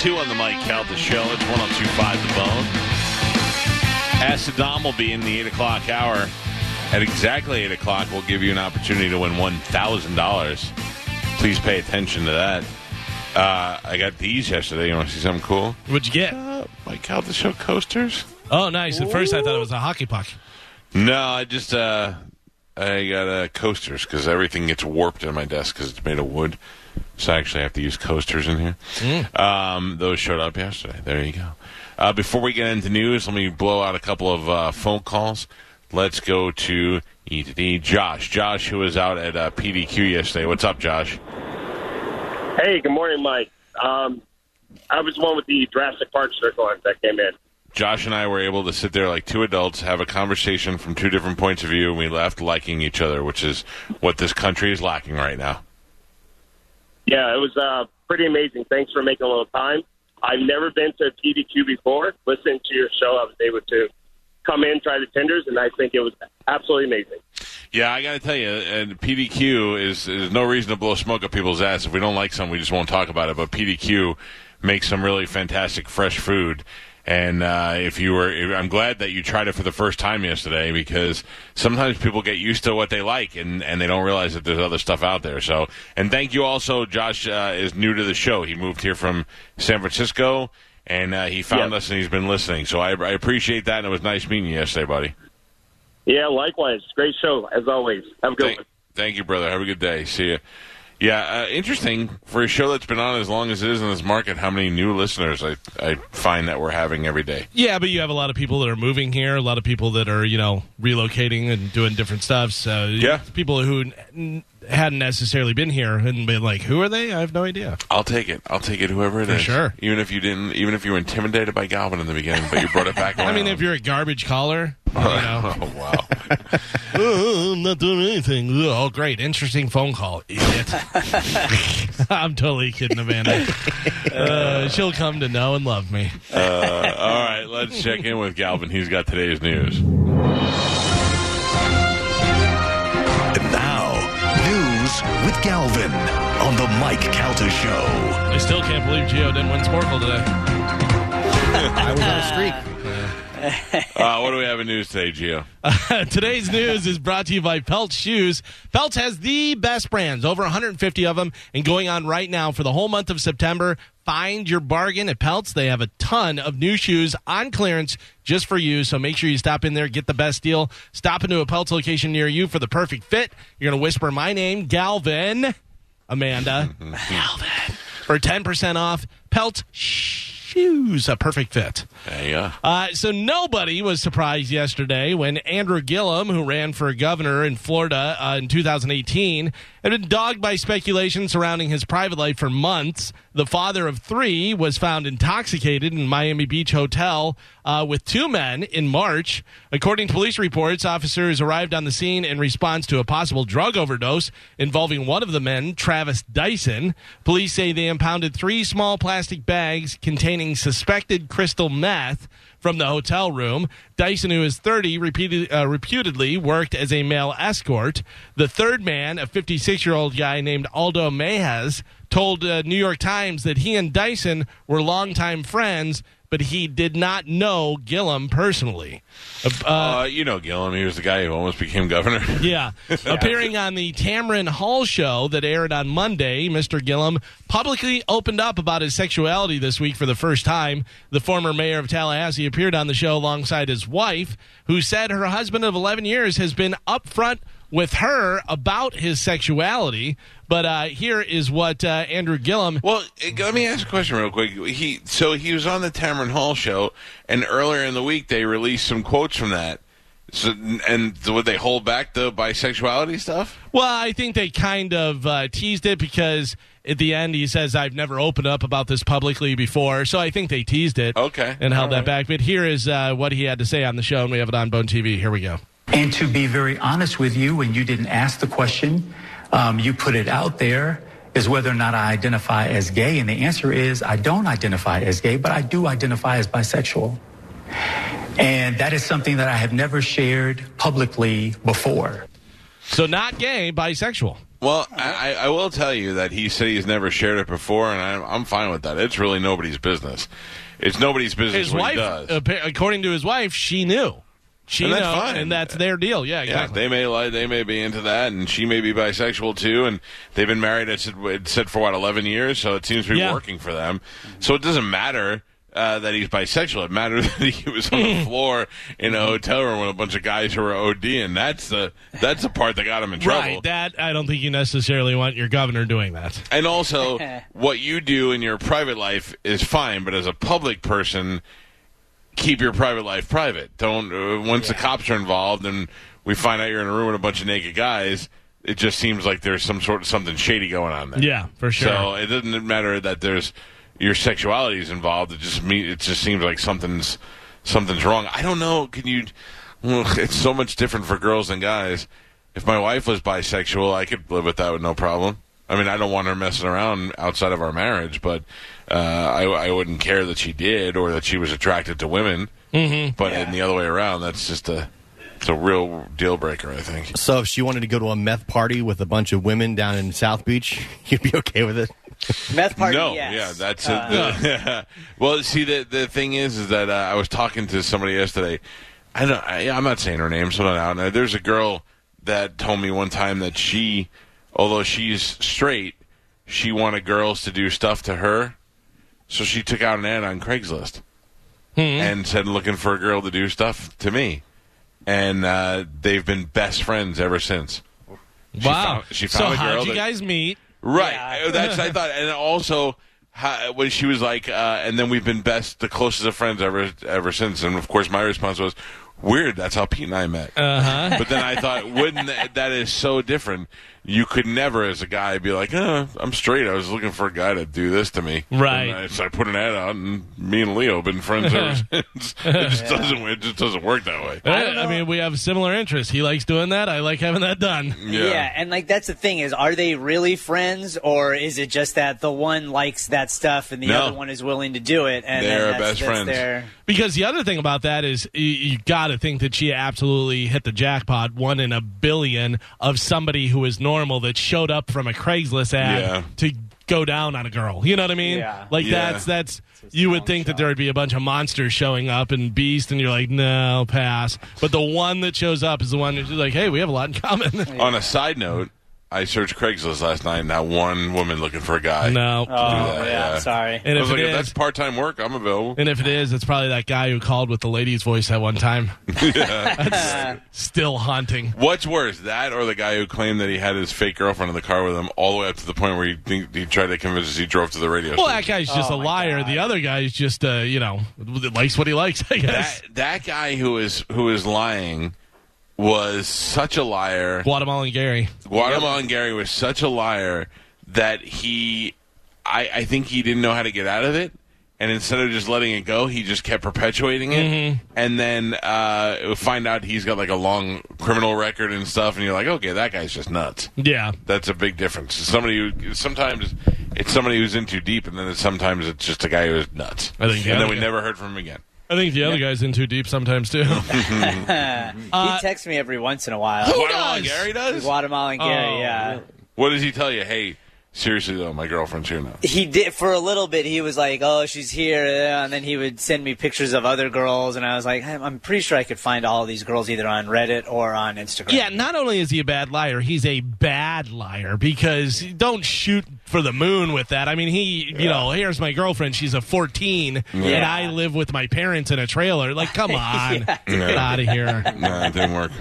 2 on the Mike Calta Show. It's 1025 The Bone. Acid Dom will be in the 8 o'clock hour. At exactly 8 o'clock, we'll give you an opportunity to win $1,000. Please pay attention to that. Uh, I got these yesterday. You want to see something cool? What'd you get? Uh, Mike Calta Show coasters. Oh, nice. At first, I thought it was a hockey puck. No, I just uh, I got uh, coasters because everything gets warped in my desk because it's made of wood. So I actually have to use coasters in here. Um, those showed up yesterday. There you go. Uh, before we get into news, let me blow out a couple of uh, phone calls. Let's go to E to D. Josh. Josh, who was out at uh, PDQ yesterday. What's up, Josh? Hey, good morning, Mike. Um, I was the one with the Jurassic Park circle that came in. Josh and I were able to sit there like two adults, have a conversation from two different points of view, and we left liking each other, which is what this country is lacking right now. Yeah, it was uh, pretty amazing. Thanks for making a little time. I've never been to PDQ before. Listening to your show, I was able to come in, try the tenders, and I think it was absolutely amazing. Yeah, I got to tell you, and PDQ is is no reason to blow smoke up people's ass. If we don't like something, we just won't talk about it. But PDQ makes some really fantastic fresh food. And uh, if you were, I'm glad that you tried it for the first time yesterday because sometimes people get used to what they like and, and they don't realize that there's other stuff out there. So, and thank you also. Josh uh, is new to the show. He moved here from San Francisco and uh, he found Yep. us and he's been listening. So I, I appreciate that and it was nice meeting you yesterday, buddy. Yeah, likewise. Great show, as always. Have a good Thank, one. thank you, brother. Have a good day. See you. Yeah, uh, interesting for a show that's been on as long as it is in this market. How many new listeners I I find that we're having every day. Yeah, but you have a lot of people that are moving here, a lot of people that are, you know, relocating and doing different stuff. So, Yeah. people who n- hadn't necessarily been here and been like, who are they? I have no idea. I'll take it. I'll take it. Whoever it is, For sure. Even if you didn't, even if you were intimidated by Galvin in the beginning, but you brought it back. I mean, if you're a garbage caller, you know, oh wow. oh, I'm not doing anything. Oh, great. Interesting phone call, idiot. I'm totally kidding, Amanda. Uh, she'll come to know and love me. Uh, all right, let's check in with Galvin. He's got today's news. Galvin on the Mike Calta Show. I still can't believe Gio didn't win Sporcle today. I was on a streak. Uh, what do we have in news today, Gio? Today's news is brought to you by Pelt Shoes. Pelt has the best brands, over 150 of them, and going on right now for the whole month of September. Find your bargain at Pelts. They have a ton of new shoes on clearance just for you. So make sure you stop in there, get the best deal. Stop into a Pelts location near you for the perfect fit. You're going to whisper my name, Galvin, Amanda, Galvin, for 10% off. Pelt Shoes, a perfect fit. Go. Uh, so nobody was surprised yesterday when Andrew Gillum, who ran for governor in Florida uh, in 2018, had been dogged by speculation surrounding his private life for months. The father of three was found intoxicated in Miami Beach hotel uh, with two men in March. According to police reports, officers arrived on the scene in response to a possible drug overdose involving one of the men, Travis Dyson. Police say they impounded three small plastic bags containing suspected crystal meth from the hotel room. Dyson, who is 30, repeated, uh, reputedly worked as a male escort. The third man, a 56 year old guy named Aldo Mejias, told uh, New York Times that he and Dyson were longtime friends, but he did not know Gillum personally. Uh, Uh, you know Gillum. He was the guy who almost became governor. yeah. Appearing on the Tamron Hall show that aired on Monday, Mr. Gillum publicly opened up about his sexuality this week for the first time. The former mayor of Tallahassee appeared on the show alongside his wife, who said her husband of 11 years has been upfront with her about his sexuality. But uh, here is what uh, Andrew Gillum. Well, let me ask a question real quick. He so he was on the Tamron Hall show, and earlier in the week they released some quotes from that. So, and would they hold back the bisexuality stuff? Well, I think they kind of uh, teased it because at the end he says, I've never opened up about this publicly before. So I think they teased it. Okay. And held All that back. But here is uh, what he had to say on the show, and we have it on Bone TV. Here we go. And to be very honest with you, when you didn't ask the question, um, you put it out there is whether or not I identify as gay. And the answer is I don't identify as gay, but I do identify as bisexual. And that is something that I have never shared publicly before. So not gay, bisexual. Well, I, I will tell you that he said he's never shared it before, and I'm, I'm fine with that. It's really nobody's business. It's nobody's business His what wife, he does. according to his wife, she knew. She And knew, that's fine. and that's their deal. Yeah, yeah, exactly. they may like they may be into that, and she may be bisexual too, and they've been married. It said, it said for what eleven years, so it seems to be Yeah. working for them. So it doesn't matter. Uh, that he's bisexual. It matters that he was on the floor in a hotel room with a bunch of guys who were ODing. That's the that's the part that got him in trouble. Right. That I don't think you necessarily want your governor doing that. And also, what you do in your private life is fine, but as a public person, keep your private life private. Don't uh, once the cops are involved and we find out you're in a room with a bunch of naked guys. It just seems like there's some sort of something shady going on there. Yeah, for sure. So it doesn't matter that there's your sexuality is involved. It just me. It just seems like something's something's wrong. I don't know. Can you? It's so much different for girls than guys. If my wife was bisexual, I could live with that with no problem. I mean, I don't want her messing around outside of our marriage, but uh, I, I wouldn't care that she did or that she was attracted to women. Mm-hmm. But in the other way around, that's just a it's a real deal breaker. I think. So if she wanted to go to a meth party with a bunch of women down in South Beach, you'd be okay with it? Meth party, no, yes. yeah, that's Uh, it. well, see, the the thing is, is that uh, I was talking to somebody yesterday. I don't. I, I'm not saying her name, so I'm not out. Now, There's a girl that told me one time that she, although she's straight, she wanted girls to do stuff to her, so she took out an ad on Craigslist and said looking for a girl to do stuff to me, and uh, they've been best friends ever since. She wow. found- she so found a how'd you that- guys meet? Right. Yeah. Uh, That's I thought, and also how, when she was like, uh, and then we've been best, the closest of friends ever ever since. And of course, my response was, "Weird. That's how Pete and I met." Uh-huh. But then I thought, wouldn't that, that is so different? You could never, as a guy, be like, oh, "I'm straight. I was looking for a guy to do this to me." Right. I, so I put an ad out, and me and Leo have been friends ever since. It just doesn't. It just doesn't work that way. I, I mean, we have similar interests. He likes doing that. I like having that done. Yeah. and like that's the thing is, are they really friends, or is it just that the one likes that stuff and the No. other one is willing to do it? And They're that's, best that's friends. Their, Because the other thing about that is you, you got to think that she absolutely hit the jackpot, one in a billion of somebody who is normal that showed up from a Craigslist ad Yeah. to go down on a girl. You know what I mean? Yeah. Like Yeah. that's that's you would think that there would be a bunch of monsters showing up and beast, and you're like, no, pass. But the one that shows up is the one who's like, hey, we have a lot in common. On a side note, I searched Craigslist last night. Not one woman looking for a guy. no. oh that, yeah, yeah. sorry. And I if was like, it if is, that's part time work, I'm available. and if it is, it's probably that guy who called with the lady's voice at one time. That's still haunting. What's worse, that or the guy who claimed that he had his fake girlfriend in the car with him all the way up to the point where he think, he tried to convince us he drove to the radio Well, that station? guy's just Oh, a my liar. God. The other guy's just, uh, you know, likes what he likes. I guess. That, that guy who is who is lying was such a liar. Guatemalan Gary. Guatemalan Gary was such a liar that he, I, I think he didn't know how to get out of it. And instead of just letting it go, he just kept perpetuating it. Mm-hmm. And then uh, find out he's got like a long criminal record and stuff. And you're like, okay, that guy's just nuts. Yeah. That's a big difference. Somebody who sometimes it's somebody who's in too deep, and then it's, sometimes it's just a guy who is nuts. I think and other then we never heard from him again. I think the other guy's in too deep sometimes too. he uh, texts me every once in a while. Guatemalan does? Gary does. Guatemalan Gary, Oh, yeah. What does he tell you? Hey, seriously though, my girlfriend's here now. He did for a little bit. He was like, "Oh, she's here," and then he would send me pictures of other girls, and I was like, "I'm I'm pretty sure I could find all of these girls either on Reddit or on Instagram." yeah. Not only is he a bad liar, he's a bad liar because don't shoot for the moon with that. I mean, he, you know, here's my girlfriend. She's a 14, and Yeah. I live with my parents in a trailer. Like, come on, get out of here. No, it didn't work.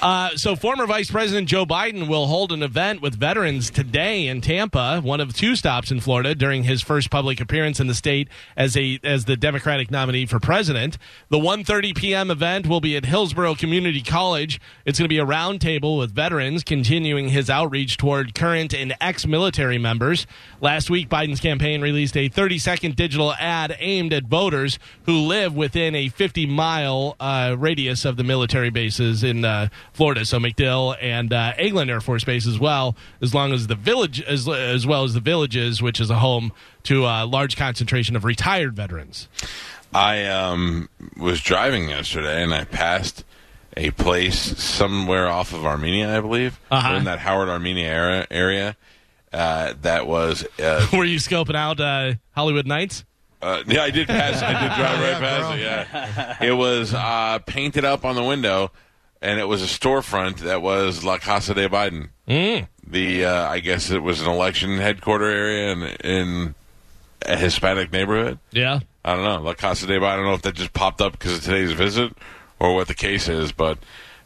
Uh, so, former Vice President Joe Biden will hold an event with veterans today in Tampa, one of two stops in Florida during his first public appearance in the state as a as the Democratic nominee for president. The 1:30 p.m. event will be at Hillsborough Community College. It's going to be a roundtable with veterans, continuing his outreach toward current and ex-military members. Last week, Biden's campaign released a 30-second digital ad aimed at voters who live within a 50-mile uh, radius of the military bases in uh, Florida, so MacDill and uh, Eglin Air Force Base as well, as long as the village, as, as well as the villages, which is a home to a large concentration of retired veterans. I um, was driving yesterday and I passed a place somewhere off of Armenia, I believe, Uh-huh. in that Howard Armenia area. area uh, that was uh, Were you scoping out uh, Hollywood Nights? Uh, yeah, I did pass. I did drive right past it. Yeah, it was uh, painted up on the window, and it was a storefront that was La Casa de Biden. Mm. The uh, I guess it was an election headquarter area in in a Hispanic neighborhood. Yeah. I don't know La Casa de Biden. I don't know if that just popped up because of today's visit or what the case is, but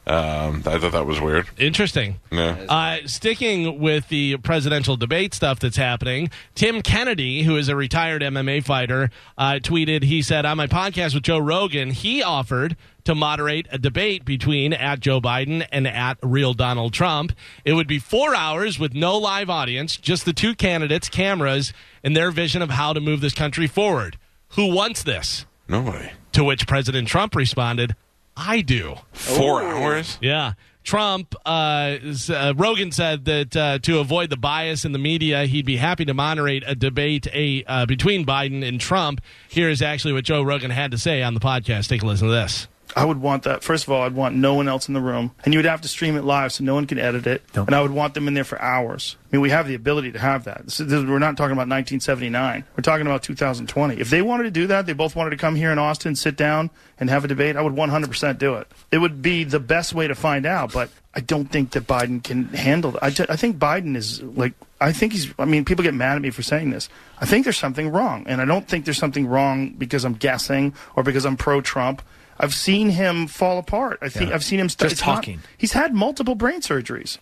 um, I thought that was weird. Interesting. Yeah. Uh, sticking with the presidential debate stuff that's happening, Tim Kennedy, who is a retired MMA fighter, uh, tweeted, he said, on my podcast with Joe Rogan, he offered to moderate a debate between at Joe Biden and at real Donald Trump. It would be four hours with no live audience, just the two candidates, cameras, and their vision of how to move this country forward. Who wants this? Nobody. To which President Trump responded, I do. Four hours. Yeah. Trump, uh, uh, Rogan said that uh, to avoid the bias in the media, he'd be happy to moderate a debate a, uh, between Biden and Trump. Here is actually what Joe Rogan had to say on the podcast. Take a listen to this. I would want that. First of all, I'd want no one else in the room, and you would have to stream it live so no one can edit it. And I would want them in there for hours. I mean, we have the ability to have that. This is, this, we're not talking about 1979. We're talking about 2020. If they wanted to do that, they both wanted to come here in Austin, sit down, and have a debate. I would 100% do it. It would be the best way to find out. But I don't think that Biden can handle that. I, think Biden is like. I think he's. I mean, people get mad at me for saying this. I think there's something wrong, and I don't think there's something wrong because I'm guessing or because I'm pro-Trump. I've seen him fall apart. I think Yeah. I've seen him st- Just it's not- talking. he's had multiple brain surgeries.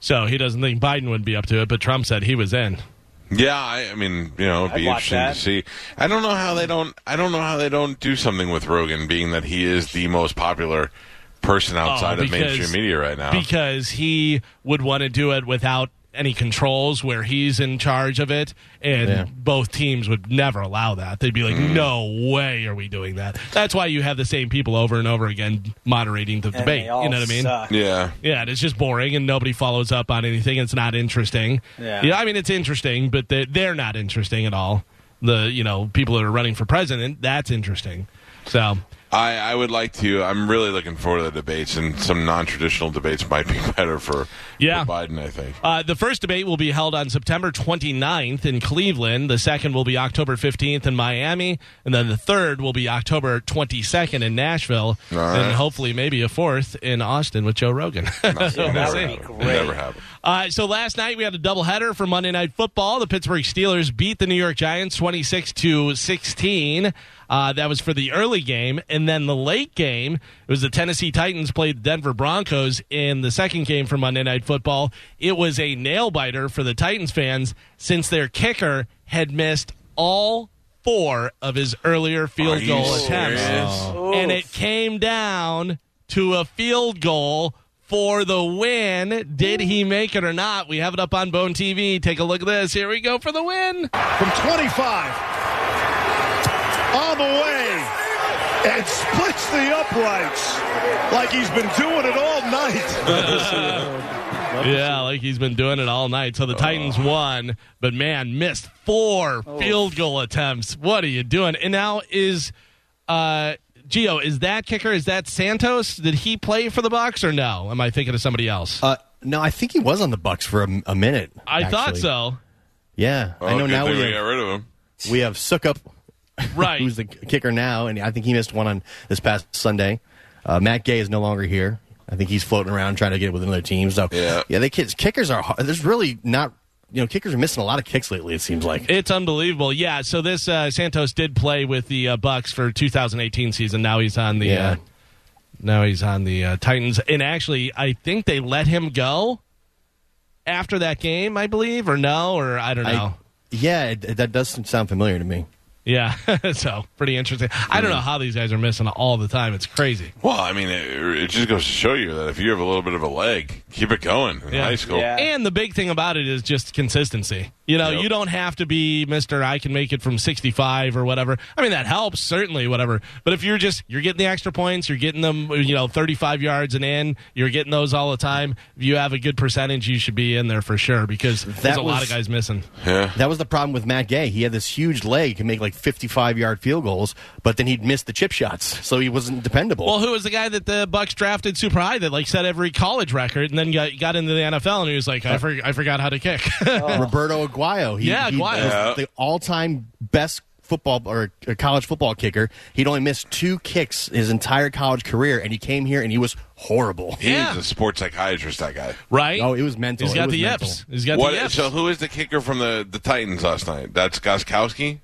So he doesn't think Biden would be up to it, but Trump said he was in. Yeah, I, I mean, you know, it'd be I'd interesting that. to see. I don't know how they don't. I don't know how they don't do something with Rogan, being that he is the most popular person oh, outside Oh, of mainstream media right now. Because he would want to do it without any controls where he's in charge of it, and Yeah. both teams would never allow that. They'd be like, Mm. "No way are we doing that." That's why you have the same people over and over again moderating the And debate. You know what I mean? suck. yeah, Yeah, and it's just boring, and nobody follows up on anything. It's not interesting. Yeah. I mean it's interesting, but they're, they're not interesting at all. The you know people that are running for president, that's interesting. So I, I would like to. I'm really looking forward to the debates, and some non-traditional debates might be better for, Yeah. for Biden. I think. Uh, the first debate will be held on September 29th in Cleveland. The second will be October 15th in Miami. And then the third will be October 22nd in Nashville. All right. And hopefully, maybe a fourth in Austin with Joe Rogan. It that never would be happened. great. It never happened. Uh, so last night we had a doubleheader for Monday Night Football. The Pittsburgh Steelers beat the New York Giants 26 to 16. Uh, that was for the early game, and then the late game it was the Tennessee Titans played the Denver Broncos in the second game for Monday Night Football. It was a nail biter for the Titans fans since their kicker had missed all four of his earlier field you goal attempts serious? and it came down to a field goal for the win. Did he make it or not? We have it up on Bone TV. Take a look at this. Here we go for the win. from 25 on the way and splits the uprights like he's been doing it all night. Yeah, like he's been doing it all night. So the Titans won, but man, missed four field goal attempts. What are you doing? And now is uh Gio, is that kicker? Is that Santos? Did he play for the Bucks or no? Am I thinking of somebody else? Uh, no, I think he was on the Bucks for a, a minute. I thought so. Yeah, Oh, I know good now thing we we got have, rid of him. we have Succop, Right. who's the kicker now, and I think he missed one on this past Sunday. Uh, Matt Gay is no longer here. I think he's floating around trying to get with another team. So Yeah. yeah, they kids kickers are. There's really not. You know, kickers are missing a lot of kicks lately. It seems like. It's unbelievable. Yeah. So this uh, Santos did play with the uh, Bucks for 2018 season. Now he's on the. Yeah. Uh, now he's on the uh, Titans, and actually, I think they let him go after that game. I believe, or no, or I don't know. I, yeah, it, it- that does sound familiar to me. Yeah. so pretty interesting. I don't know how these guys are missing all the time. It's crazy. Well, I mean, it, it just goes to show you that if you have a little bit of a leg, keep it going in Yeah. high school. Yeah. And the big thing about it is just consistency. You know, Yep. you don't have to be Mister. I can make it from sixty-five or whatever. I mean, that helps certainly, whatever. But if you're just you're getting the extra points, you're getting them, you know, thirty-five yards and in, you're getting those all the time. If you have a good percentage, you should be in there for sure because there's That a lot of guys missing. Yeah. That was the problem with Matt Gay. He had this huge leg, can make like 55 yard field goals, but then he'd miss the chip shots, so he wasn't dependable. Well, who was the guy that the Bucks drafted super high that like set every college record and then got got into the NFL and he was like, I, uh, for, I forgot how to kick. Roberto Aguayo. He, Yeah, Aguayo. was Yeah. the all time best football or uh, college football kicker. He'd only missed two kicks his entire college career, and he came here and he was horrible. He Yeah. is a sports psychiatrist, that guy. right? Oh, it was mental. He's got the yips. He's got What, the yips. so who is the kicker from the, the Titans last night? That's Gostkowski?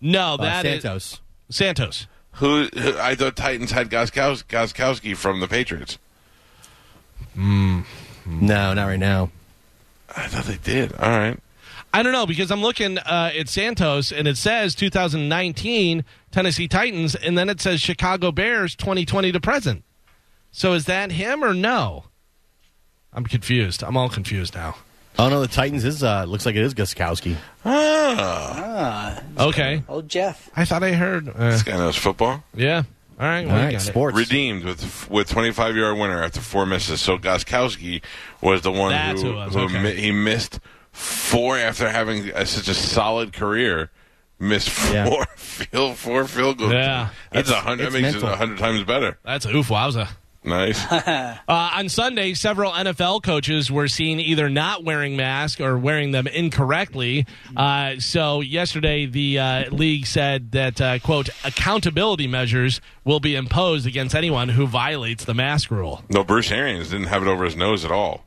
no, Uh, that is Santos. Santos. Who, who I thought Titans had Goskaus, Gostkowski from the Patriots. No, not right now. I thought they did. All right. I don't know because I'm looking uh, at Santos and it says 2019 Tennessee Titans and then it says Chicago Bears 2020 to present. So is that him or no? I'm confused. I'm all confused now. Oh no, the Titans is uh, looks like it is Gostkowski. Ah, Okay. Old Jeff. I thought I heard. Uh, this guy knows football. yeah. All right. All Well, we right, got it. sports. Redeemed with with 25 yard winner after four misses. So Gostkowski was the one That's who, who was, who okay. mi- he missed four after having a, such a solid career. Missed four Yeah. field four field goals. Yeah. that's a hundred. That makes mental. it a hundred times better. That's a oof wowza. Nice. Uh, on Sunday, several NFL coaches were seen either not wearing masks or wearing them incorrectly. Uh, so yesterday, the uh, league said that uh, quote accountability measures will be imposed against anyone who violates the mask rule. no, Bruce Arians didn't have it over his nose at all.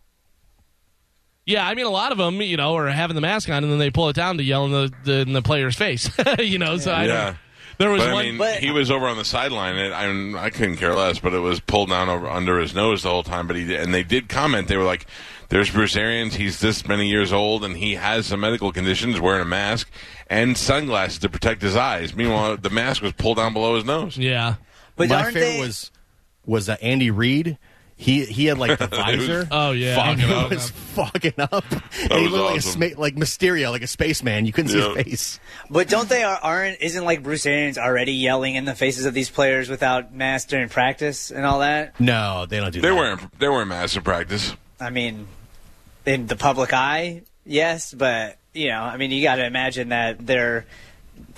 Yeah, I mean, a lot of them, you know, are having the mask on and then they pull it down to yell in the, the, in the player's face. you know, so I Yeah. don't. There was But I one. mean, but- he was over on the sideline, and I, I couldn't care less. But it was pulled down over under his nose the whole time. But he and they did comment. They were like, "There's Bruce Arians. He's this many years old, and he has some medical conditions. Wearing a mask and sunglasses to protect his eyes. Meanwhile, the mask was pulled down below his nose. yeah. But My aren't favorite they? was was uh, Andy Reid. He he had like the visor. Oh, yeah. Fucking he up. was fucking up. And he was looked awesome. like a sma- like Mysterio, like a spaceman. You couldn't see his face. But don't they are, aren't? Isn't like Bruce Arians already yelling in the faces of these players without masks during practice and all that? No, they don't do They that. weren't. They weren't masks in practice. I mean, in the public eye, yes, but you know, I mean, you got to imagine that there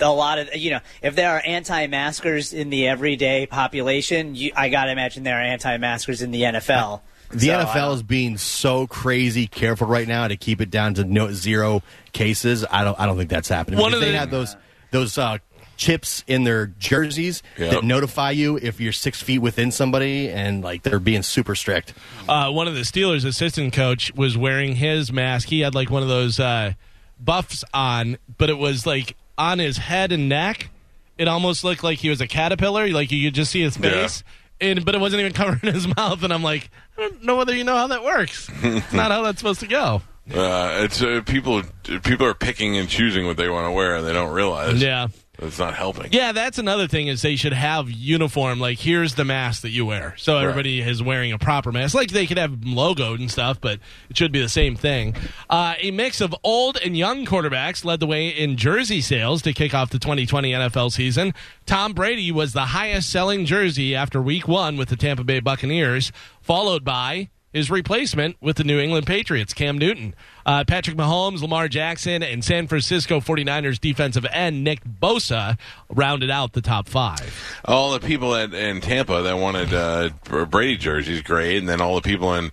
a lot of you know, if there are anti-maskers in the everyday population, you, I got to imagine there are anti-maskers in the NFL. The So, NFL is being so crazy careful right now to keep it down to no, zero cases. I don't. I don't think that's happening. One of they the- had those those uh, chips in their jerseys Yep. that notify you if you're six feet within somebody, and like they're being super strict. uh, one of the Steelers' assistant coach was wearing his mask. He had like one of those uh, buffs on, but it was like on his head and neck. It almost looked like he was a caterpillar. Like you could just see his face, and but it wasn't even covering his mouth. And I'm like, I don't know whether you know how that works. it's not how that's supposed to go. Uh, it's uh, people. People are picking and choosing what they want to wear, and they don't realize. Yeah. It's not helping. Yeah, that's another thing is they should have uniform. Like, here's the mask that you wear, so everybody is wearing a proper mask. Like they could have logoed and stuff, but it should be the same thing. Uh, a mix of old and young quarterbacks led the way in jersey sales to kick off the 2020 NFL season. Tom Brady was the highest-selling jersey after Week One with the Tampa Bay Buccaneers, followed by his replacement with the New England Patriots, Cam Newton. Uh, Patrick Mahomes, Lamar Jackson, and San Francisco 49ers defensive end Nick Bosa rounded out the top five. all the people at, in Tampa that wanted uh, Brady jerseys, great, and then all the people in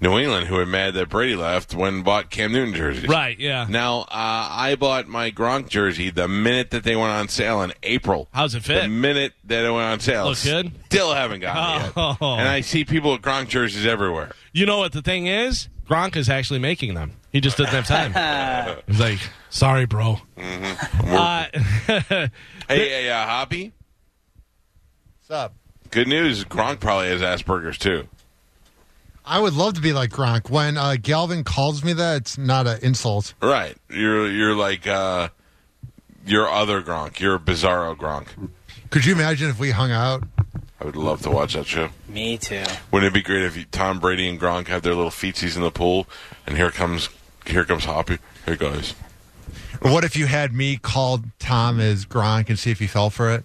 New England who were mad that Brady left went and bought Cam Newton jerseys. Right, yeah. Now, uh, I bought my Gronk jersey the minute that they went on sale in April. How's it fit? The minute that it went on sale. Look good? Still haven't gotten it yet. Oh. And I see people with Gronk jerseys everywhere. You know what the thing is? Gronk is actually making them. He just doesn't have time. He's like, sorry, bro. Uh, Hey, hey, uh, Hoppy, What's up? good news. Gronk probably has Asperger's too. I would love to be like Gronk. When uh, Galvin calls me that, it's not an insult. Right. You're you're like uh, your other Gronk. You're Bizarro Gronk. Could you imagine if we hung out? I would love to watch that show. Me too. Wouldn't it be great if you, Tom Brady and Gronk had their little feetsies in the pool, and here comes here comes Hoppy. Here goes. What if you had me call Tom as Gronk and see if he fell for it?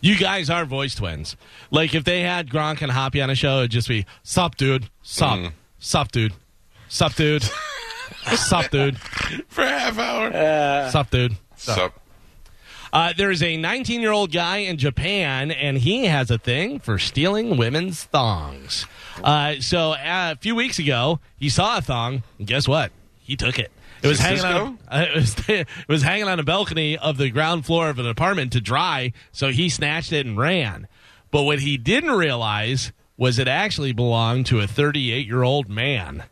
You guys are voice twins. Like if they had Gronk and Hoppy on a show, it'd just be "Sup, dude? Sup? Mm. Sup, dude? Sup, dude? Sup, dude? For a half hour. Sup, dude?" Sup. Uh, there is a 19 year old guy in Japan, and he has a thing for stealing women's thongs. Uh, so uh, a few weeks ago, he saw a thong, and guess what? He took it. It was hanging on. Uh, it, was, it was hanging on a balcony of the ground floor of an apartment to dry. So he snatched it and ran. But what he didn't realize was it actually belonged to a 38 year old man.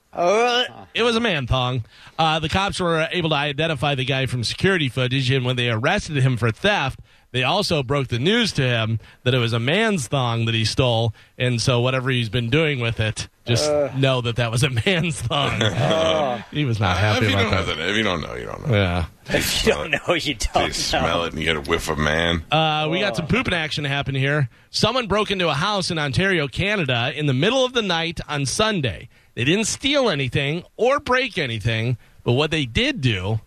It was a man thong. Uh, the cops were able to identify the guy from security footage, and when they arrested him for theft, they also broke the news to him that it was a man's thong that he stole, and so whatever he's been doing with it, just know that that was a man's thong. he was not if happy you about don't that. that, if you don't know, you don't know. Yeah. If you don't know, you don't You know. smell it and you get a whiff of man. Uh, we got some pooping action happening here. Someone broke into a house in Ontario, Canada, in the middle of the night on Sunday. They didn't steal anything or break anything, but what they did do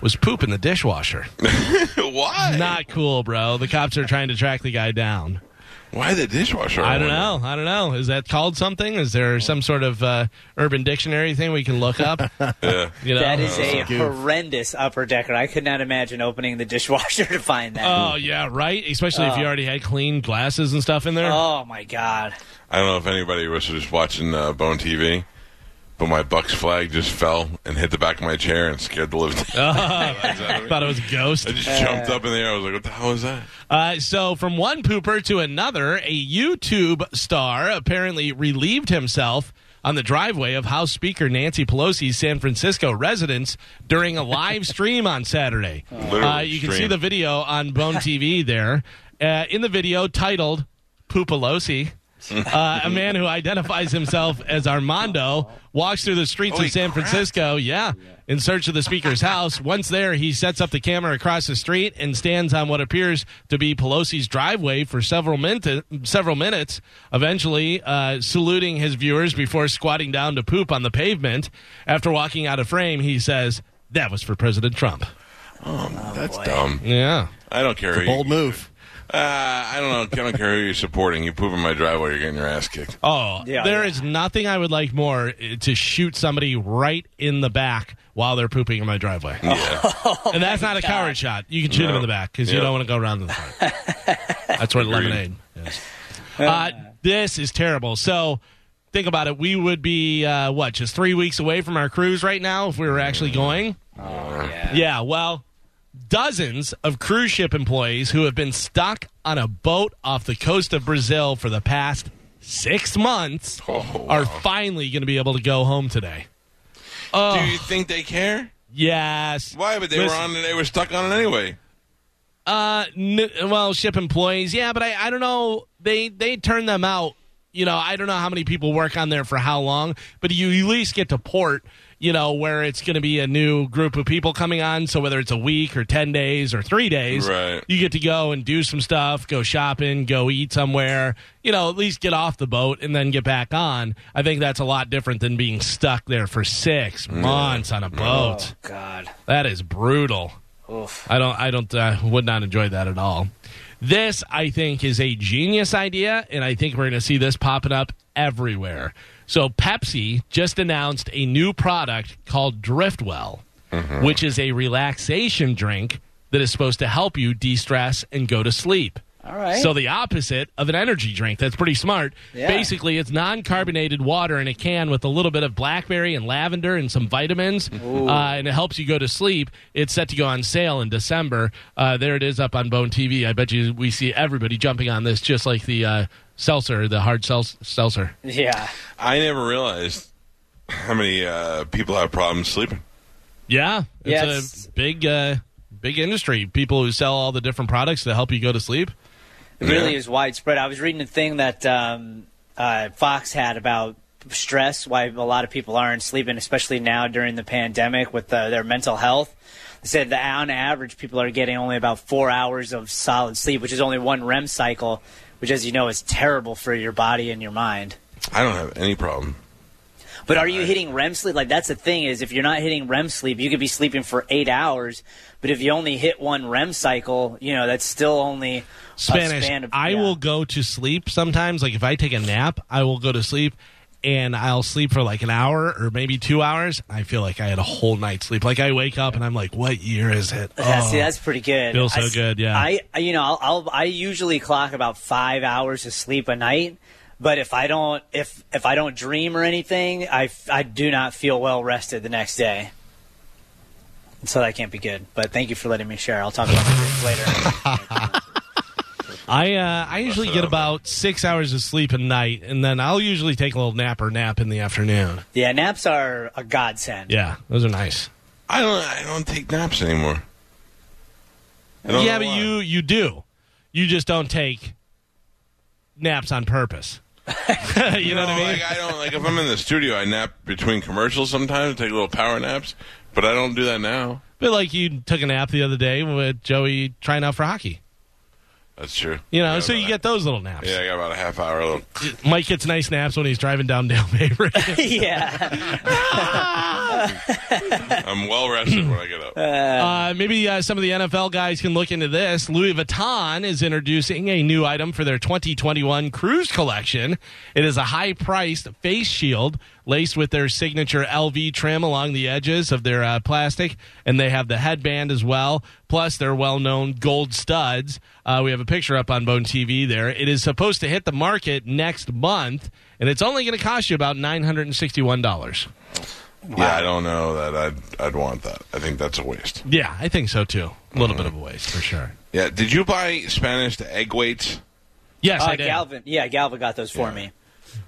was poop in the dishwasher. Why? Not cool, bro. The cops are trying to track the guy down. Why the dishwasher? I don't know. I don't know. Is that called something? Is there some sort of uh, urban dictionary thing we can look up? Yeah. You know? That is a horrendous upper decker. I could not imagine opening the dishwasher to find that. Oh yeah, right. Especially if you already had clean glasses and stuff in there. Oh my god. I don't know if anybody was just watching uh, Bone TV, but my Bucks flag just fell and hit the back of my chair and scared the living. Thought it was a ghost. I just jumped up in the air. I was like, "What the hell is that?" Uh, so, from one pooper to another, a YouTube star apparently relieved himself on the driveway of House Speaker Nancy Pelosi's San Francisco residence during a live stream on Saturday. Uh, you can see the video on Bone TV there. Uh, in the video titled Poopalosi, uh, a man who identifies himself as Armando walks through the streets Holy of San crap. Francisco, yeah, in search of the speaker's house. Once there, he sets up the camera across the street and stands on what appears to be Pelosi's driveway for several, min- several minutes, eventually uh, saluting his viewers before squatting down to poop on the pavement. After walking out of frame, he says, That was for President Trump. Oh, That's dumb. Yeah. I don't care. who you- Bold move. Uh, I don't know. I don't care who you're supporting. You poop in my driveway, you're getting your ass kicked. Oh, Yeah, there yeah. is nothing I would like more uh, to shoot somebody right in the back while they're pooping in my driveway. Yeah. and that's not a coward shot. You can shoot them in the back because you don't want to go around to the front. that's where the Agreed. lemonade is. Uh, this is terrible. So think about it. We would be, uh, what, just three weeks away from our cruise right now if we were actually going? Yeah. Yeah, well, dozens of cruise ship employees who have been stuck on a boat off the coast of Brazil for the past six months Oh, are wow. finally going to be able to go home today. Oh, Do you think they care? yes. Why? But they Listen. were on. They were stuck on it anyway. Uh, n- well, ship employees, yeah, but I, I don't know. They they turn them out. You know, I don't know how many people work on there for how long, but you at least get to port. You know, where it's going to be a new group of people coming on. So whether it's a week or ten days or three days, Right. you get to go and do some stuff, go shopping, go eat somewhere. You know, at least get off the boat and then get back on. I think that's a lot different than being stuck there for six months on a boat. God. That is brutal. Oof. I don't. I don't. Uh, would not enjoy that at all. This, I think, is a genius idea, and I think we're going to see this popping up everywhere. So, Pepsi just announced a new product called Driftwell, mm-hmm. which is a relaxation drink that is supposed to help you de-stress and go to sleep. All right. So the opposite of an energy drink. That's pretty smart. Yeah. Basically, it's non-carbonated water in a can with a little bit of blackberry and lavender and some vitamins, uh, and it helps you go to sleep. It's set to go on sale in December. Uh, there it is up on Bone TV. I bet you we see everybody jumping on this, just like the uh, seltzer, the hard sel- seltzer. Yeah. I never realized how many uh, people have problems sleeping. Yeah, it's Yeah, a big, uh, big industry. People who sell all the different products to help you go to sleep. It really Yeah. is widespread. I was reading a thing that um, uh, Fox had about stress, why a lot of people aren't sleeping, especially now during the pandemic with uh, their mental health. They said that on average, people are getting only about four hours of solid sleep, which is only one REM cycle, which, as you know, is terrible for your body and your mind. I don't have any problem. But are you hitting REM sleep? Like that's the thing is, if you're not hitting REM sleep, you could be sleeping for eight hours. But if you only hit one REM cycle, you know that's still only a Spanish. span of- I will go to sleep sometimes. Like if I take a nap, I will go to sleep and I'll sleep for like an hour or maybe two hours. I feel like I had a whole night's sleep. Like I wake up and I'm like, what year is it? Yeah, Oh. see, that's pretty good. Feels so I good, yeah. I, I- you know, I'll, I'll, I usually clock about five hours of sleep a night. But if I don't, if if I don't dream or anything, I, I do not feel well rested the next day. So that can't be good. But thank you for letting me share. I'll talk about my dreams later. I uh, I usually get about six hours of sleep a night, and then I'll usually take a little nap or nap in the afternoon. Yeah, naps are a godsend. Yeah, those are nice. I don't. I don't take naps anymore. Yeah, but why. you you do. You just don't take naps on purpose. you know what I mean? Like, I don't like if I'm in the studio, I nap between commercials sometimes, take little power naps, but I don't do that now. But like you took a nap the other day with Joey trying out for hockey. That's true. You know, Yeah, so you get those little naps. Yeah, I got about a half hour. Little. Mike gets nice naps when he's driving down Dale Mabry. yeah. I'm well rested when I get up. Uh, maybe uh, some of the NFL guys can look into this. Louis Vuitton is introducing a new item for their 2021 cruise collection. It is a high priced face shield laced with their signature LV trim along the edges of their uh, plastic, and they have the headband as well, plus their well known gold studs. Uh, we have a picture up on Bone TV there. It is supposed to hit the market next month, and it's only going to cost you about $961. Yeah, I don't know that I'd I'd want that. I think that's a waste. Yeah, I think so too. A little bit of a waste for sure. Yeah. Did you buy Spanish egg weights? Yes, uh, I did. Galvin. Yeah, Galvin got those for me.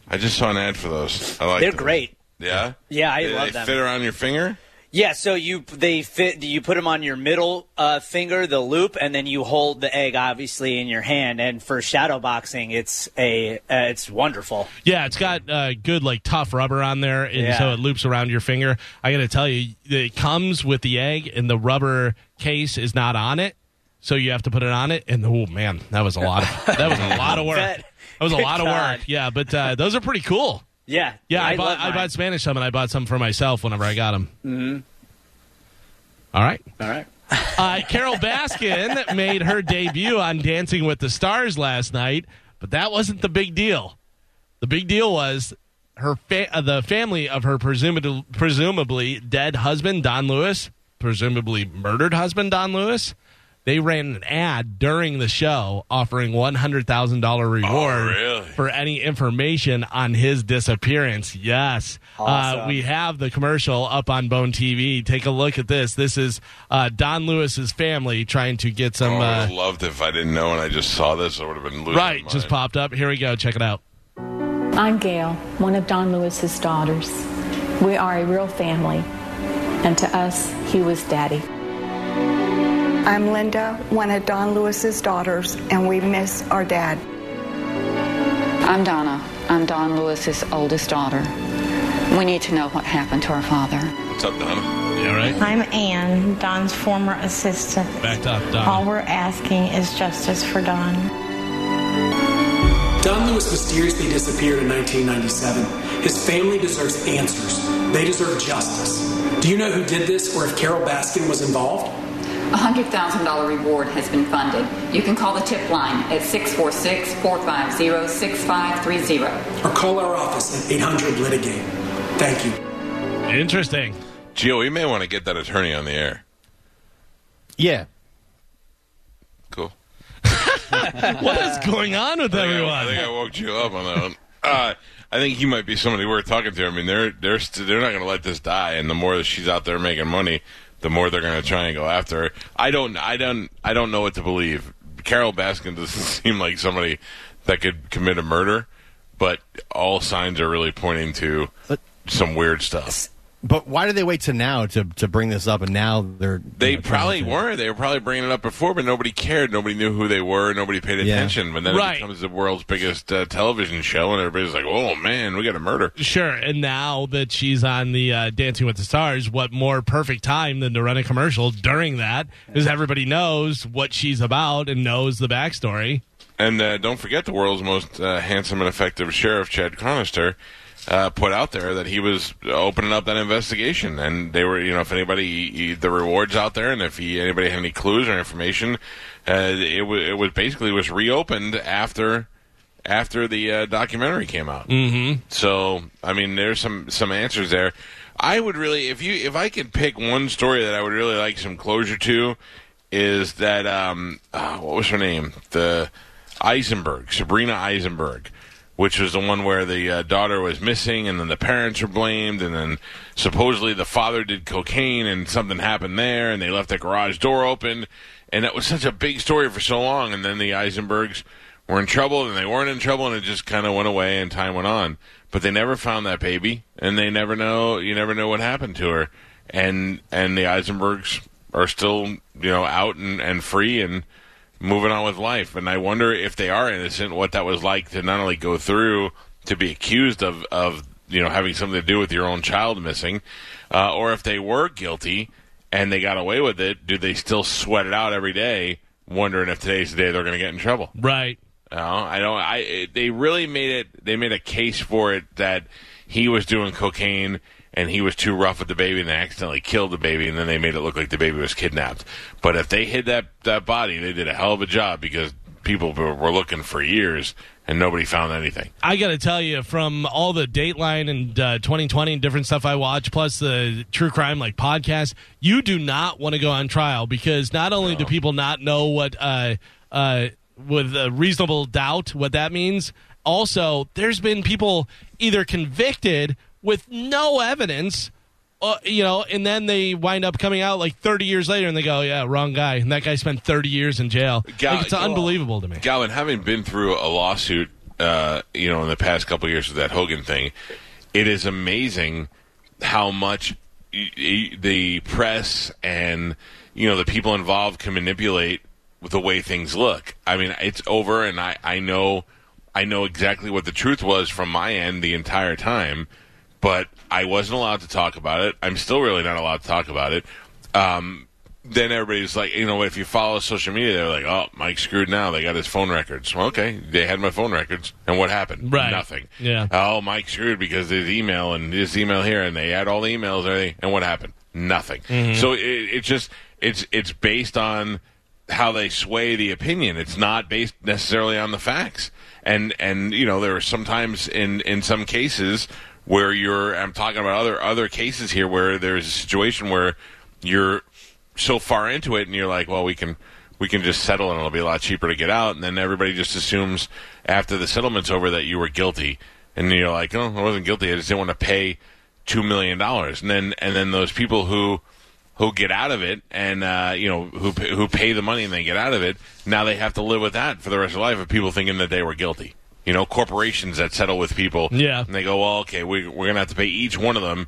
I just saw an ad for those. I like. They're them. great. Yeah. Yeah, I they, love they them. Fit around your finger. Yeah, so you they fit. You put them on your middle uh, finger, the loop, and then you hold the egg obviously in your hand. And for shadow boxing, it's a uh, it's wonderful. Yeah, it's got uh, good like tough rubber on there, and Yeah. so it loops around your finger. I got to tell you, it comes with the egg, and the rubber case is not on it, so you have to put it on it. And oh man, that was a lot of that was a lot of work. Bet. That was a lot of work. Yeah, but uh, those are pretty cool. Yeah, Yeah, I, love bought I bought Spanish some, and I bought some for myself whenever I got them. Mm-hmm. All right. All right. Uh, Carole Baskin made her debut on Dancing with the Stars last night, but that wasn't the big deal. The big deal was her fa- uh, the family of her presumably, presumably dead husband Don Lewis, presumably murdered husband Don Lewis. They ran an ad during the show offering one hundred thousand dollar reward really? for any information on his disappearance. Yes, uh, we have the commercial up on Bone TV. Take a look at this. This is uh, Don Lewis's family trying to get some. oh, I would uh, have loved if I didn't know and I just saw this. I would have been losing right, my just popped up. Here we go. Check it out. I'm Gail, one of Don Lewis's daughters. We are a real family, and to us, he was daddy. I'm Linda, one of Don Lewis's daughters, and we miss our dad. I'm Donna. I'm Don Lewis's oldest daughter. We need to know what happened to our father. What's up, Donna? Yeah, right. I'm Ann, Don's former assistant. Backed up, Don. All we're asking is justice for Don. Don Lewis mysteriously disappeared in 1997. His family deserves answers. They deserve justice. Do you know who did this or if Carole Baskin was involved? A $100,000 reward has been funded. You can call the tip line at 646 450 6530. Or call our office at 800 Litigate. Thank you. Interesting. Gio, we may want to get that attorney on the air. Yeah. Cool. what is going on with I think I, I think I woke you up on that one. Uh, I think he might be somebody worth talking to. I mean, they're they're st- they're not going to let this die, and the more that she's out there making money, the more they're going to try and go after her. I don't I don't I don't know what to believe. Carole Baskin doesn't seem like somebody that could commit a murder, but all signs are really pointing to some weird stuff. But why did they wait to now to, to bring this up, and now they're They you know, probably to- were. They were probably bringing it up before, but nobody cared. Nobody knew who they were. Nobody paid Yeah. attention. But then Right. it becomes the world's biggest uh, television show, and everybody's like, "Oh man, we got a murder." Sure, and now that she's on the uh, Dancing with the Stars, what more perfect time than to run a commercial during that? Because everybody knows what she's about and knows the backstory. And uh, don't forget the world's most uh, handsome and effective sheriff, Chad Chronister, uh, put out there that he was opening up that investigation, and they were, you know, if anybody, he, the rewards out there, and if he, anybody had any clues or information, uh, it was it was basically was reopened after after the uh, documentary came out. Mm-hmm. So, I mean, there's some some answers there. I would really, if you, if I could pick one story that I would really like some closure to, is that um, uh, what was her name? The Aisenberg, Sabrina Aisenberg, which was the one where the uh, daughter was missing, and then the parents were blamed, and then supposedly the father did cocaine, and something happened there, and they left the garage door open, and it was such a big story for so long, and then the Aisenbergs were in trouble, and they weren't in trouble, and it just kind of went away, and time went on. But they never found that baby, and they never know. You never know what happened to her, and and the Aisenbergs are still you know out and, and free and moving on with life. And I wonder if they are innocent, what that was like to not only go through to be accused of of you know having something to do with your own child missing, uh, or if they were guilty and they got away with it. Do they still sweat it out every day, wondering if today's the day they're going to get in trouble? Right. No, I don't. I they really made it. They made a case for it that he was doing cocaine and he was too rough with the baby and they accidentally killed the baby and then they made it look like the baby was kidnapped. But if they hid that that body, they did a hell of a job because people were looking for years and nobody found anything. I got to tell you, from all the Dateline and uh, 2020 and different stuff I watch, plus the true crime like podcast, you do not want to go on trial because not only do people not know what uh, uh, with a reasonable doubt what that means, also there's been people either convicted with no evidence. Uh, you know, and then they wind up coming out like 30 years later, and they go, "Yeah, wrong guy," and that guy spent 30 years in jail. Gal- like, it's unbelievable to me. Galvin, having been through a lawsuit, uh, you know, in the past couple of years with that Hogan thing, it is amazing how much y- y- the press and you know the people involved can manipulate with the way things look. I mean, it's over, and I, I know I know exactly what the truth was from my end the entire time, but I wasn't allowed to talk about it. I'm still really not allowed to talk about it. Um, then everybody's like, you know, if you follow social media, they're like, oh, Mike's screwed now. They got his phone records. Well, okay, they had my phone records, and what happened? Right. Nothing. Yeah. Oh, Mike screwed because his email and his email here, and they had all the emails and everything, and what happened? Nothing. Mhm. So it, it's just it's it's based on how they sway the opinion. It's not based necessarily on the facts. And and you know there are sometimes in in some cases where you're I'm talking about other other cases here where there's a situation where you're so far into it and you're like, well, we can we can just settle and it'll be a lot cheaper to get out. And then everybody just assumes after the settlement's over that you were guilty, and you're like, oh, I wasn't guilty. I just didn't want to pay two million dollars. And then and then those people who who get out of it and uh, you know who who pay the money and they get out of it now they have to live with that for the rest of their life of people thinking that they were guilty you know corporations that settle with people Yeah. and they go well okay we, we're gonna have to pay each one of them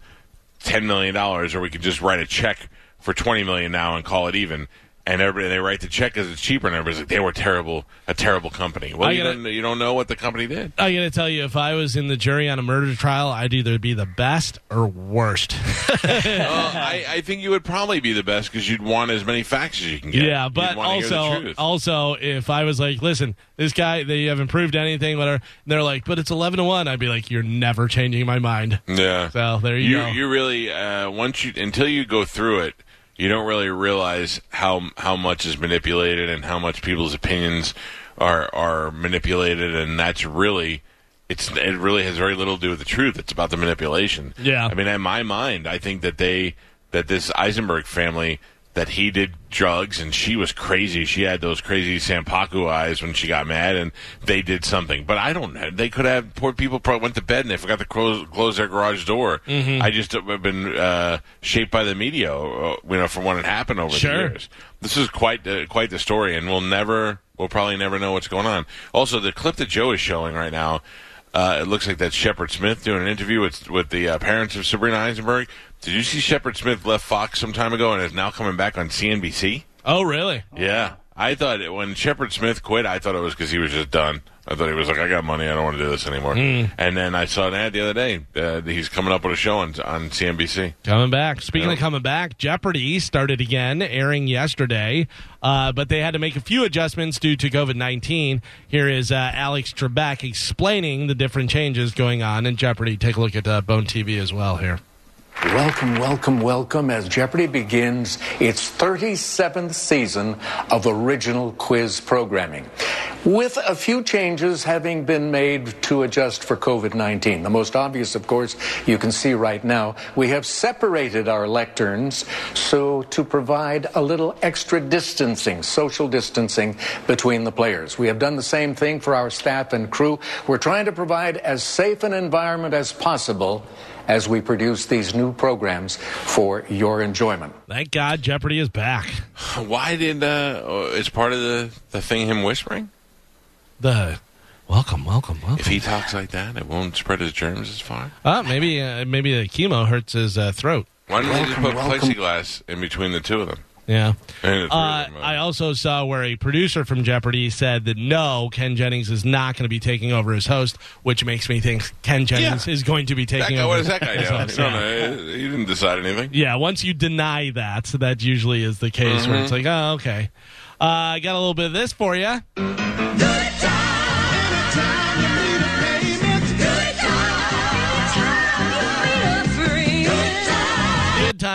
ten million dollars or we could just write a check for twenty million now and call it even and everybody they write the check because it's cheaper and everybody's like they were terrible a terrible company well I you gotta- don't, you don't know what the company did I got to tell you, if I was in the jury on a murder trial, I'd either be the best or worst. Well, I, I think you would probably be the best because you'd want as many facts as you can get Yeah, but wanna hear the also, also, if I was like, listen, this guy, they haven't proved anything, whatever, and they're like, but it's eleven to one, I'd be like, you're never changing my mind. Yeah. So there you, you go. you really uh, once you until you go through it, you don't really realize how how much is manipulated and how much people's opinions are are manipulated, and that's really it's it really has very little to do with the truth. It's about the manipulation. Yeah. I mean, in my mind, I think that they that this Aisenberg family that he did drugs and she was crazy. She had those crazy Sampaku eyes when she got mad, and they did something. But I don't. know. They could have poor people probably went to bed and they forgot to close close their garage door. Mhm. I just have been uh, shaped by the media, uh, you know, from when it happened over Sure. the years. This is quite the, quite the story, and we'll never, we'll probably never know what's going on. Also, the clip that Joe is showing right now. Uh, it looks like that's Shepard Smith doing an interview with with the uh, parents of Sabrina Aisenberg. Did you see Shepard Smith left Fox some time ago and is now coming back on CNBC? oh, really? Yeah, I thought it, when Shepard Smith quit, I thought it was because he was just done. I thought he was like, I got money, I don't want to do this anymore. Mm. And then I saw an ad the other day. Uh, he's coming up with a show on, on CNBC. Coming back. Speaking Yeah. of coming back, Jeopardy started again, airing yesterday, uh, but they had to make a few adjustments due to COVID 19. Here is uh, Alex Trebek explaining the different changes going on in Jeopardy. Take a look at uh, Bone TV as well here. Welcome, welcome, welcome as Jeopardy begins its 37th season of original quiz programming. With a few changes having been made to adjust for COVID 19. The most obvious, of course, you can see right now, we have separated our lecterns so to provide a little extra distancing, social distancing between the players. We have done the same thing for our staff and crew. We're trying to provide as safe an environment as possible as we produce these new programs for your enjoyment. Thank God Jeopardy is back. Why did, uh, is part of the, the thing him whispering? The welcome, welcome, welcome. If he talks like that, it won't spread his germs as far. Uh, maybe uh, maybe the chemo hurts his uh, throat. Why don't they just put Welcome, welcome. plexiglass in between the two of them? Yeah. And Uh, I also saw where a producer from Jeopardy said that no, Ken Jennings is not going to be taking over as host, which makes me think Ken Jennings is going to be taking guy, over. what does that guy as host. Yeah. know. He didn't decide anything. Yeah, once you deny that, that usually is the case where it's like, oh, okay. Uh, I got a little bit of this for you.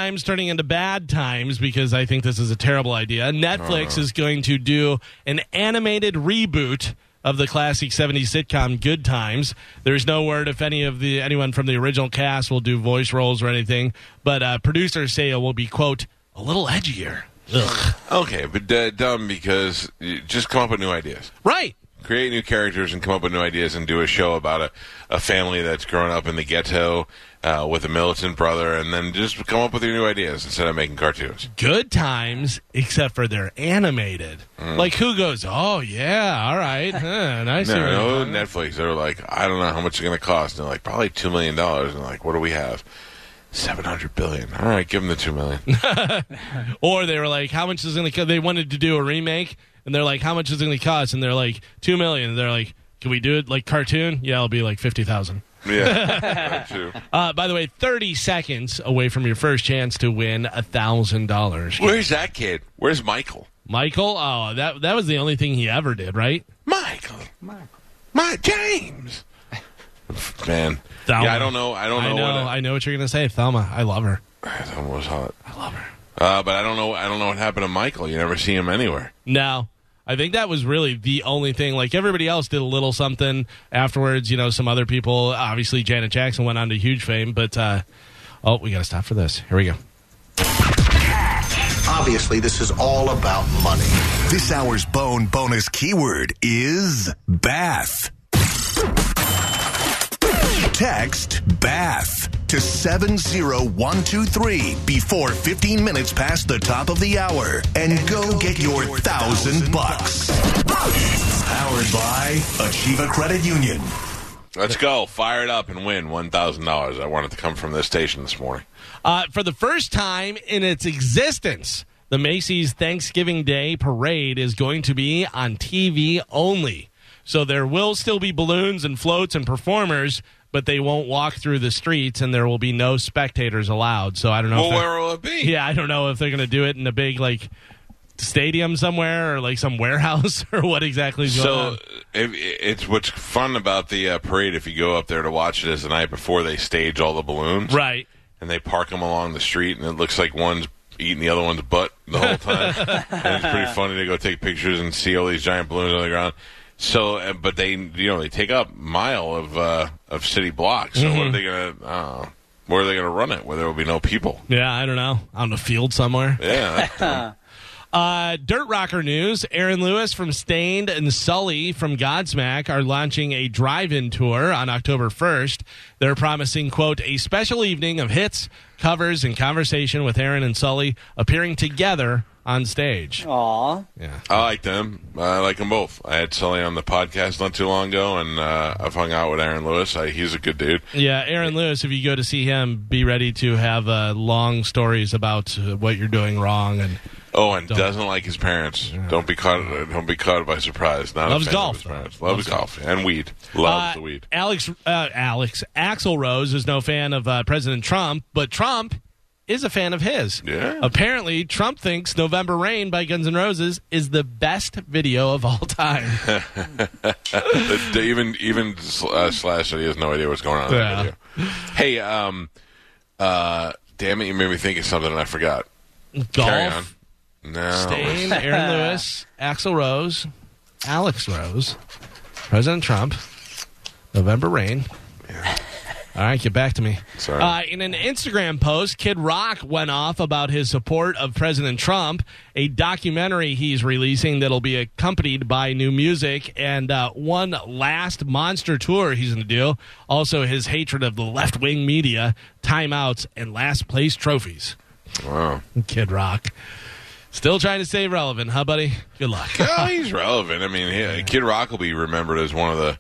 Times turning into bad times because I think this is a terrible idea. Netflix is going to do an animated reboot of the classic 70s sitcom Good Times. There's no word if any of the anyone from the original cast will do voice roles or anything, but uh, producers say it will be quote a little edgier. Ugh. Okay, but uh, dumb because you just come up with new ideas. Right. Create new characters and come up with new ideas and do a show about a, a family that's grown up in the ghetto uh, with a militant brother and then just come up with your new ideas instead of making cartoons. Good times, except for they're animated. Mm. Like who goes, oh yeah, all right, huh, nice. No, no, Netflix. They're like, I don't know how much it's going to cost. And they're like, probably $2 million. And like, what do we have? 700 billion. All right, give them the 2 million. or they were like, how much is it going to cost? They wanted to do a remake, and they're like, how much is it going to cost? And they're like, two million. And they're like, can we do it like cartoon? Yeah, it'll be like fifty thousand. Yeah, true. Uh, by the way, thirty seconds away from your first chance to win a thousand dollars. Where's that kid? Where's Michael? Michael? Oh, that that was the only thing he ever did, right? Michael. Michael, My James. Man. Thelma. Yeah, I don't know. I don't know. I know. what I know what you're going to say, Thelma. I love her. Thelma was hot. I love her. Uh, but I don't know. I don't know what happened to Michael. You never see him anywhere. No. I think that was really the only thing. Like everybody else did a little something afterwards. You know, some other people. Obviously, Janet Jackson went on to huge fame. But uh, oh, we got to stop for this. Here we go. Obviously, this is all about money. This hour's bone bonus keyword is bath. Text bath to 70123 before 15 minutes past the top of the hour and go get your thousand bucks. Powered by Achieva Credit Union. Let's go. Fire it up and win one thousand dollars. I wanted to come from this station this morning. Uh, for the first time in its existence, the Macy's Thanksgiving Day Parade is going to be on TV only. So there will still be balloons and floats and performers, but they won't walk through the streets, and there will be no spectators allowed. So I don't know. Well, if where will it be? Yeah, I don't know if they're going to do it in a big like stadium somewhere or like some warehouse or what exactly is going So on. if, it's what's fun about the uh, parade. If you go up there to watch it, is the night before they stage all the balloons, Right. And they park them along the street, and it looks like one's eating the other one's butt the whole time. and it's pretty funny to go take pictures and see all these giant balloons on the ground. So, uh, but they, you know, they take up a mile of uh, of city blocks. So, what are Mhm. they gonna? Uh, where are they gonna run it? Where there will be no people? Yeah, I don't know. On the field somewhere. Yeah. Uh, Dirt Rocker news. Aaron Lewis from Staind and Sully from Godsmack are launching a drive-in tour on October 1st. They're promising, quote, a special evening of hits, covers, and conversation with Aaron and Sully appearing together on stage. Aw. Yeah. I like them. I like them both. I had Sully on the podcast not too long ago, and uh, I've hung out with Aaron Lewis. I, he's a good dude. Yeah, Aaron Lewis, if you go to see him, be ready to have uh, long stories about uh, what you're doing wrong and Oh, and doesn't like his parents. Don't be caught. Don't be caught by surprise. Not Loves a fan golf, Of his though. parents. Loves, golf and weed. Loves Uh, the weed. Alex, uh, Alex, Axl Rose is no fan of uh, President Trump, but Trump is a fan of his. Yeah. Apparently, Trump thinks "November Rain" by Guns N' Roses is the best video of all time. Even even uh, Slash said he has no idea what's going on in Yeah. that video. Hey, um, uh, damn it! You made me think of something and I forgot. Carry on. Golf, No. Staind, Aaron Lewis, Axl Rose, Alex Rose, President Trump, November Rain. All right, get back to me. Sorry. Uh, in an Instagram post, Kid Rock went off about his support of President Trump, a documentary he's releasing that'll be accompanied by new music, and uh, one last monster tour he's going to do. Also, his hatred of the left wing media, timeouts, and last place trophies. Wow. Kid Rock. Still trying to stay relevant, huh, buddy? Good luck. Oh, he's relevant. I mean, he, Kid Rock will be remembered as one of the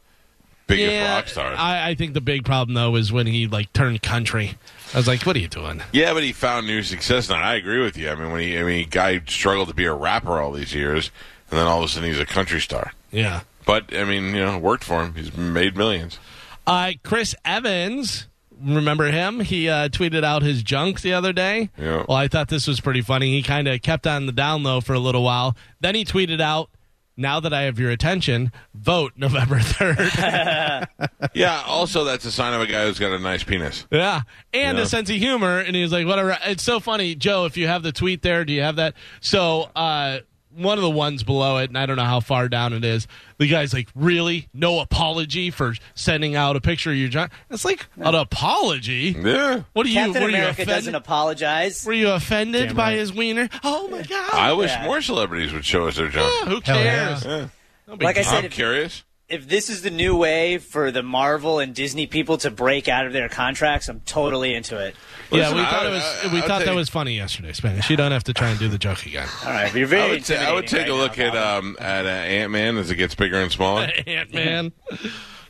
biggest Yeah, rock star. I, I think the big problem though is when he like turned country. I was like, "What are you doing?" Yeah, but he found new success, and I agree with you. I mean, when he, I mean, guy struggled to be a rapper all these years, and then all of a sudden he's a country star. Yeah. But I mean, you know, worked for him. He's made millions. Uh, Chris Evans, remember him? He uh, tweeted out his junk the other day. Yeah. Well, I thought this was pretty funny. He kind of kept on the down low for a little while. Then he tweeted out, "Now that I have your attention, vote November 3rd. yeah. Also, that's a sign of a guy who's got a nice penis. Yeah, and Yeah. a sense of humor. And he's like, "Whatever." It's so funny, Joe. If you have the tweet there, do you have that? So, uh, one of the ones below it, and I don't know how far down it is. The guy's like, "Really? No apology for sending out a picture of your John?" It's like an apology. Yeah. What are you? Captain were you America offended? doesn't apologize. Were you offended Damn by right. his wiener? Oh my god! I wish Yeah. more celebrities would show us their junk. Yeah, who cares? Yeah. No Like I said, I'm if- curious. If this is the new way for the Marvel and Disney people to break out of their contracts, I'm totally into it. yeah, Listen, we I- thought it was. I- we I'll thought that was funny yesterday, Spanish. You don't have to try and do the joke again. All right, you're very I would, ta- would take intimidating a look now, at um, at uh, Ant Man as it gets bigger and smaller. Ant Man.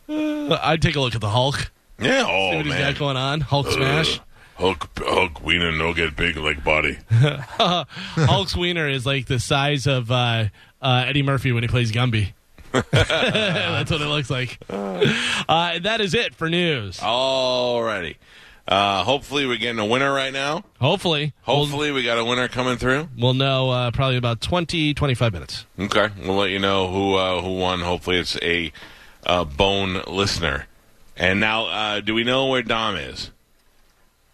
I'd take a look at the Hulk. Yeah. See Oh what he's man. got going on. Hulk Uh, smash. Hulk, Hulk, wiener no get big like body. Hulk's wiener is like the size of uh, uh, Eddie Murphy when he plays Gumby. That's what it looks like. Uh, that is it for news. Alrighty. Uh, hopefully we're getting a winner right now. Hopefully. Hopefully we got a winner coming through. We'll know uh, probably about 20, 25 minutes. Okay, we'll let you know who uh, who won. Hopefully it's a uh, bone listener. And now, uh, do we know where Dom is?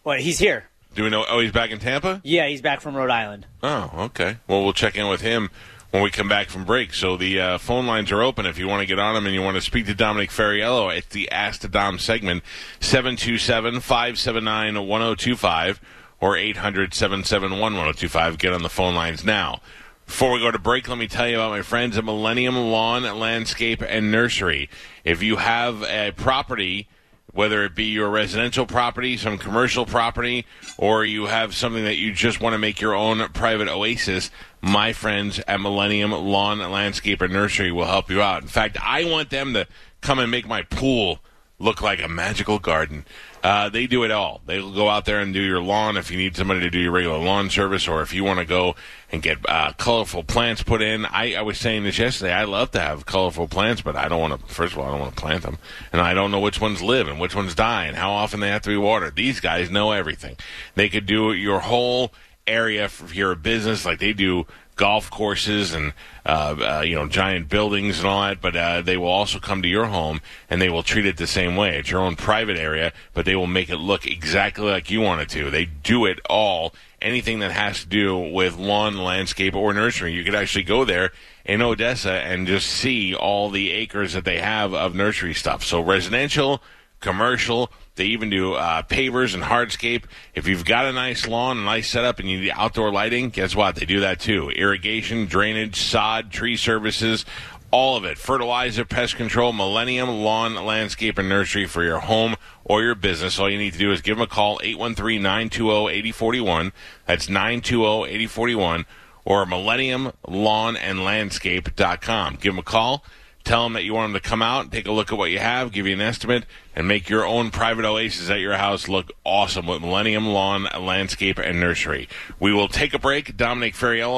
What? He's here. Do we know? Oh, he's back in Tampa. Yeah, he's back from Rhode Island. Oh, okay. Well, we'll check in with him when we come back from break. So the uh, phone lines are open if you want to get on them and you want to speak to Dominic Ferriello. It's the Ask the Dom segment, 727-579-1025 or 800-771-1025. Get on the phone lines now. Before we go to break, let me tell you about my friends at Millennium Lawn, Landscape, and Nursery. If you have a property whether it be your residential property, some commercial property, or you have something that you just want to make your own private oasis, my friends at Millennium Lawn, Landscape, and Nursery will help you out. In fact, I want them to come and make my pool look like a magical garden. Uh, they do it all. They'll go out there and do your lawn if you need somebody to do your regular lawn service, or if you want to go and get uh, colorful plants put in. I, I was saying this yesterday. I love to have colorful plants, but I don't want to. First of all, I don't want to plant them, and I don't know which ones live and which ones die, and how often they have to be watered. These guys know everything. They could do your whole area for your business, like they do golf courses and uh, uh, you know giant buildings and all that. But uh, they will also come to your home and they will treat it the same way. It's your own private area, but they will make it look exactly like you want it to. They do it all. Anything that has to do with lawn, landscape, or nursery, you could actually go there in Odessa and just see all the acres that they have of nursery stuff. So residential, commercial. They even do uh, pavers and hardscape. If you've got a nice lawn, a nice setup, and you need outdoor lighting, guess what? They do that too. Irrigation, drainage, sod, tree services, all of it. Fertilizer, pest control, Millennium Lawn, Landscape, and Nursery for your home or your business. All you need to do is give them a call, 813-920-8041. That's 920-8041 or Millennium Lawn and Landscape.com. Give them a call. Tell them that you want them to come out, take a look at what you have, give you an estimate, and make your own private oasis at your house look awesome with Millennium Lawn, Landscape, and Nursery. We will take a break. Dominic Ferriello